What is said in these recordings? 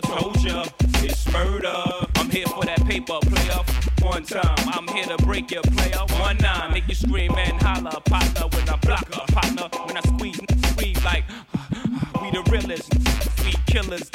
told ya, it's murder. I'm here for that paper, player. One time, I'm here to break your player. One nine, make you scream and holler, partner. When I block a partner, when I squeeze, squeeze like we the realest, we killers.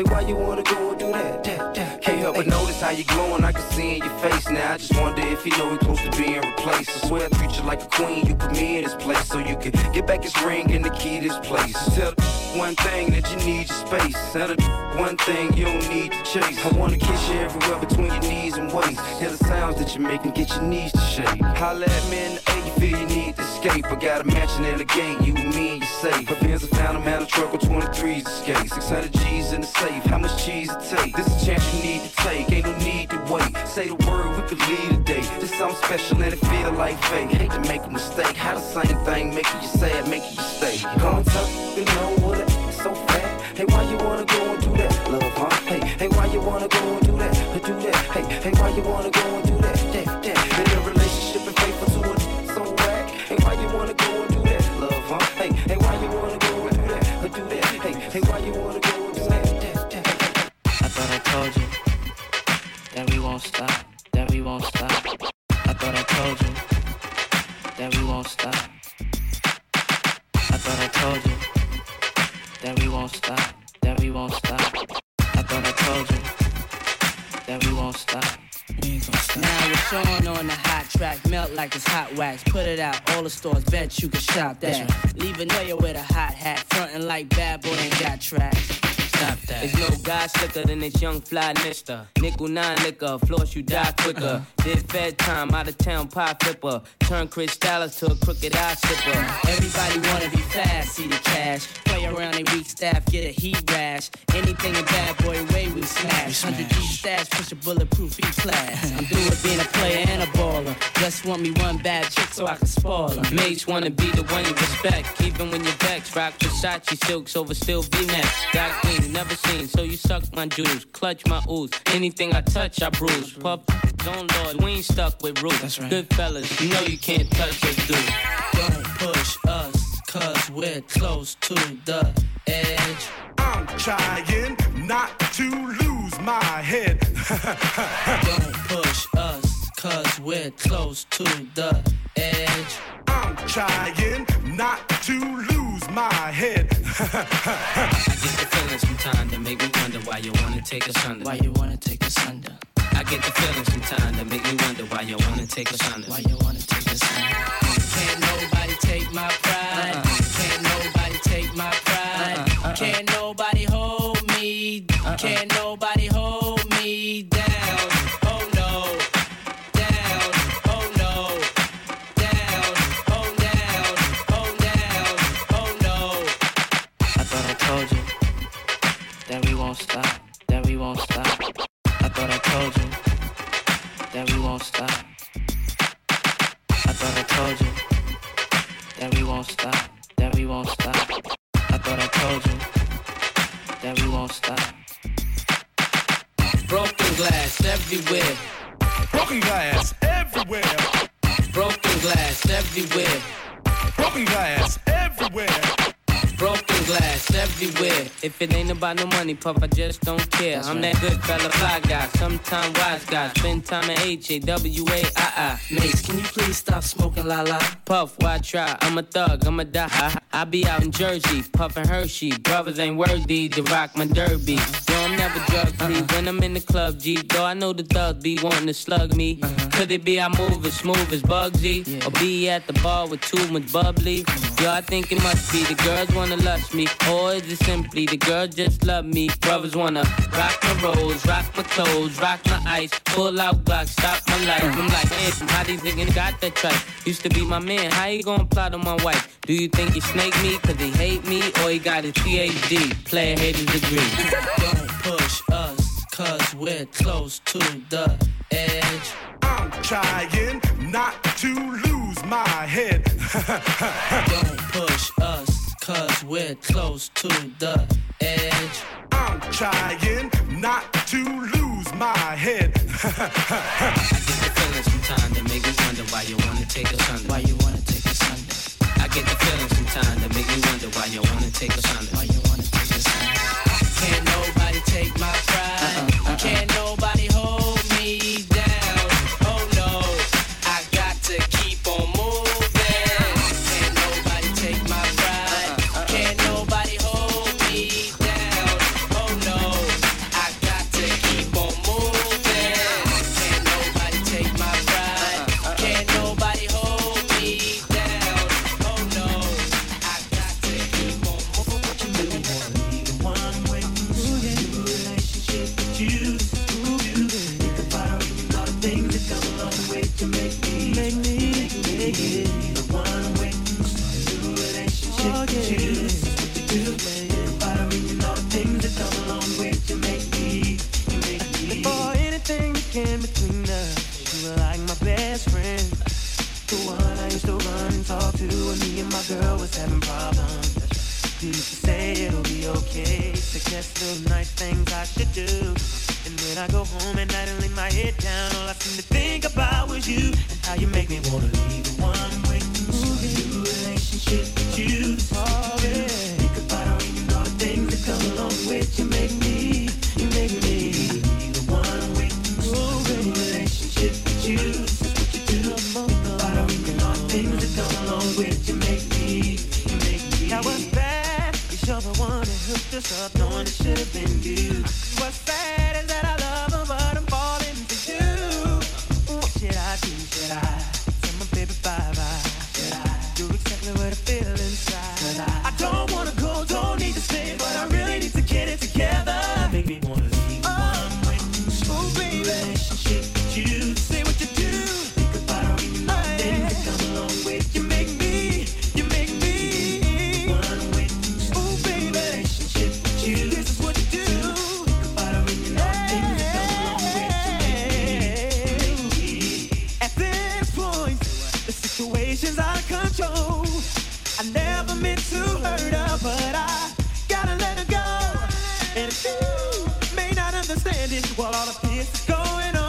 Hey, why you wanna go and do that? that, that Can't help hey. but notice how you're glowing, I can see in your face. Now I just wonder if you know he's close to being replaced. I swear I treat you like a queen, you put me in this place so you can get back his ring and the key to his place. Tell one thing that you need your space. Tell one thing you don't need to chase. I wanna kiss you everywhere between your knees and waist. Hear the sounds that you make and get your knees to shake. Holla at me in the A, you feel your knees escape. I got a mansion in the gate, you and me and you safe. My Benz, I found a man, a truck with 23s escape. 600 G's in the safe, how much cheese it take? This is a chance you need to take, ain't no need to wait. Say the word, we could leave a day. This something special and it feel like fate. Hate to make a mistake, how the same thing making you sad, making that we won't stop. We ain't gonna stop. Now it's on on the hot track, melt like it's hot wax. Put it out, all the stores, bet you can shop that. Leave a Noya with a hot hat, frontin' like bad boy ain't got tracks. Stop that. There's no guy slicker than this young fly mister. Nickel nine liquor, floss you die quicker. This fed time, out of town pie flipper. Turn Cristal to a crooked eye sipper. Everybody wanna be fast, see the cash. Play around a weak staff, get a heat rash. Anything a bad boy way we smash. 100 G stash, push a bulletproof E class. I'm through with being a player and a baller. Just want me one bad chick so I can spoil her. Mates wanna be the one you respect. Even when you're vexed, rock Versace silks over still V-necks. Got queen, never seen, so you suck my juice. Clutch my ooze. Anything I touch, I bruise. Puff, don't lord, we ain't stuck with rules. That's right. Good fellas, you know you can't touch us, dude. Don't push us, cause we're close to the edge. I'm trying not to lose my head. Don't push us, cause we're close to the edge. I'm trying not to lose my head. I get the feeling sometimes that make me wonder why you wanna take us under. Why you wanna take us under? I get the feeling sometimes that make me wonder why you wanna take us under. Why you wanna take us under? Can't nobody take my pride. Uh-uh. Can't nobody take my pride. Uh-uh. Can't nobody hold me. Uh-uh. Can't nobody that we won't stop, that we won't stop. I thought I told you that we won't stop. Broken glass everywhere. Broken glass everywhere. Broken glass everywhere. Broken glass everywhere. Broken glass everywhere. If it ain't about no money, puff, I just don't care. I'm that good fella, fly guy, sometime wise guy. Spend time at H A W A I I. Mates, can you please stop smoking la la? Puff, why try? I'm a thug, I'm a die. I be out in Jersey, puffin' Hershey. Brothers ain't worthy to rock my derby. Yo, I'm never drug free uh-huh. when I'm in the club, G. Though I know the thug be wanting to slug me. Uh-huh. Could it be I move as smooth as Bugsy? Or be at the bar with too much bubbly? Mm-hmm. Yo, I think it must be the girls wanna lust me. Or is it simply the girls just love me? Brothers wanna rock my rolls, rock my clothes, rock my ice, pull out Glock, stop my life. I'm like, man, how these niggas got that tripe? Used to be my man, how you gonna plot on my wife? Do you think he snake me cause he hate me? Or he got his PhD, player haters degree? Don't push us, cause we're close to the edge. I'm trying not to lose my head. Don't push us, cause we're close to the edge. I'm trying not to lose my head. I get the feeling sometimes that make me wonder why you wanna take us under. Why you wanna take us under? I get the feeling sometimes that make me wonder why you wanna take us under. Why you wanna take us under? Can't nobody take my pride. Uh-uh, uh-uh. Can't nobody was having problems. You used to say it'll be okay. Suggest little nice things I should do. And when I go home at night and lay my head down, all I seem to think about was you and how you make me wanna leave one way. So a new relationship with you. Oh, yeah. That hooked while all the this is going on,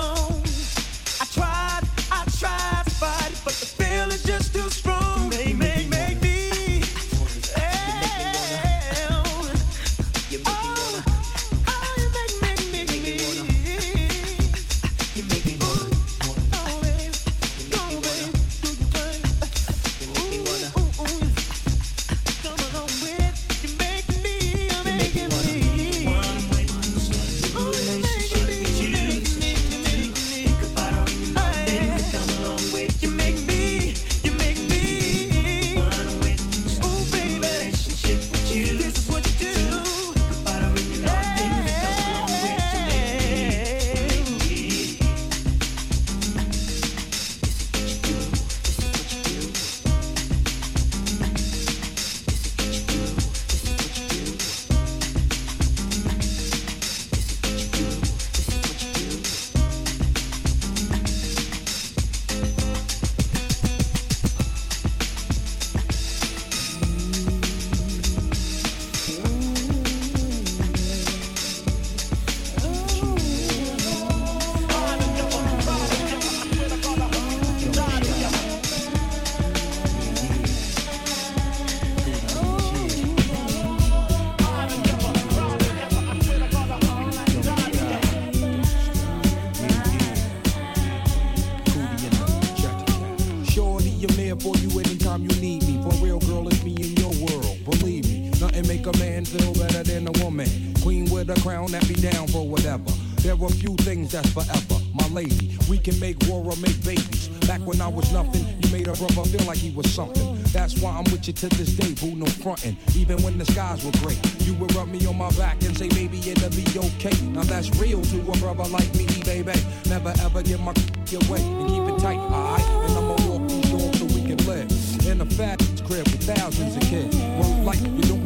lady. We can make war or make babies. Back when I was nothing, you made a brother feel like he was something. That's why I'm with you to this day, boo, no frontin'. Even when the skies were gray, you would rub me on my back and say, baby, it'll be okay. Now that's real to a brother like me, baby. Never ever give my away and keep it tight, alright? And I'ma walk these doors so we can live. In a fat crib with thousands of kids. One life, you don't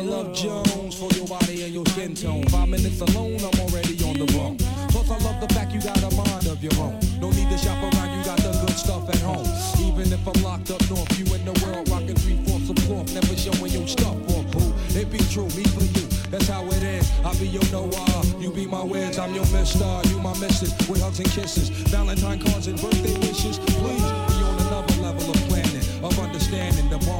gotta love Jones for your body and your skin tone. Five minutes alone, I'm already on the run. Plus, I love the fact you got a mind of your own. No need to shop around, you got the good stuff at home. Even if I'm locked up north, you in the world rocking three fourths of cloth, never showing your stuff off, boo. It be true, me for you. That's how it is. I be your Noah, you be my Wiz, I'm your Mister, you my Missus. With hugs and kisses, Valentine cards and birthday wishes. Please be on another level of planning, of understanding the bond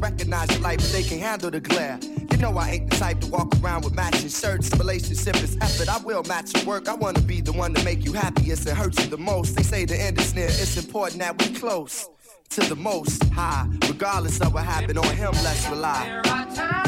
recognize the light, but they can handle the glare. You know I ain't the type to walk around with matching shirts. Relationship is effort. I will match your work. I wanna be the one to make you happiest and hurt you the most. They say the end is near. It's important that we close to the most high. Regardless of what happened on him, let's rely.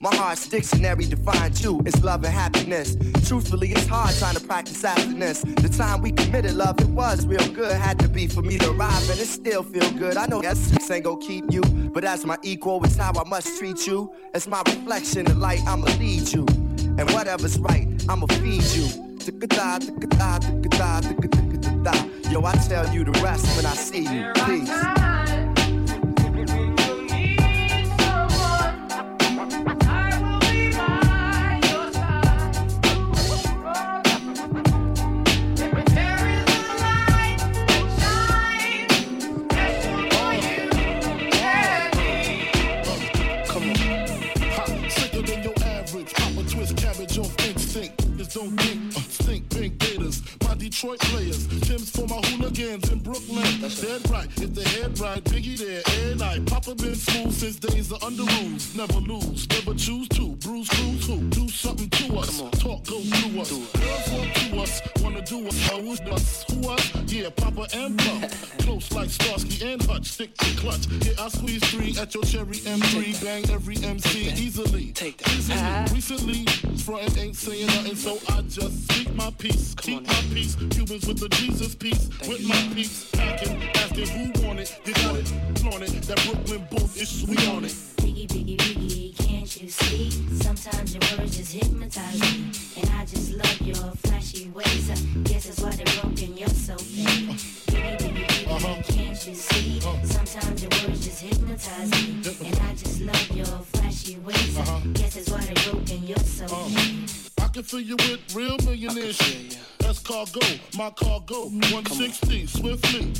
My heart's dictionary defines you. It's love and happiness. Truthfully, it's hard trying to practice happiness. The time we committed love, it was real good. Had to be for me to arrive, and it still feel good. I know that six ain't gon' keep you, but as my equal, it's how I must treat you. As my reflection, the light, I'ma lead you. And whatever's right, I'ma feed you. Yo, I tell you the rest when I see you. Peace. Frontin' ain't saying nothing, so I just speak my peace. Keep my peace. Cubans with the Jesus piece. With my peace. Packing, asking who want it. You got it, flaunt it. That Brooklyn booth is sweet on it. Biggie, biggie, biggie, can't you see? Sometimes your words just hypnotize me. And I just love your flashy ways. I guess that's why they're broken, you're so fake. Biggie, biggie, biggie, uh-huh. can't you see? Uh-huh. Sometimes your words just hypnotize me. And I just love your flashy ways. I uh-huh. guess that's why they're broken, you're so fake. Uh-huh. I can fill you with real millionaires. That's cargo, my cargo. 160, swiftly.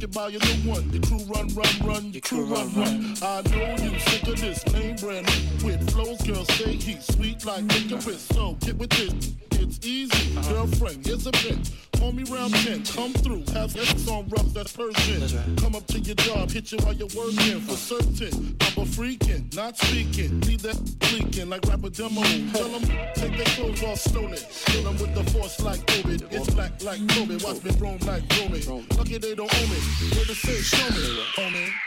It by your new one. Your crew run, run, run. Your crew run, run. I know you sick of this name brand with flows. Girl, say he's sweet like licorice. So get with this. It's easy. Girlfriend, here's a bitch. Call me round 10. Come through. Have X on rough, that's Persian. Come up to your job, hit you while you're working. For certain, I'm a freaking, not speaking. Leave that leaking like rapper demo. Tell them, take their clothes off slowly. Kill them with the force like COVID. It's black like Kobe. Watch me roam like Romy. Lucky they don't own me. With a six, show me, homie.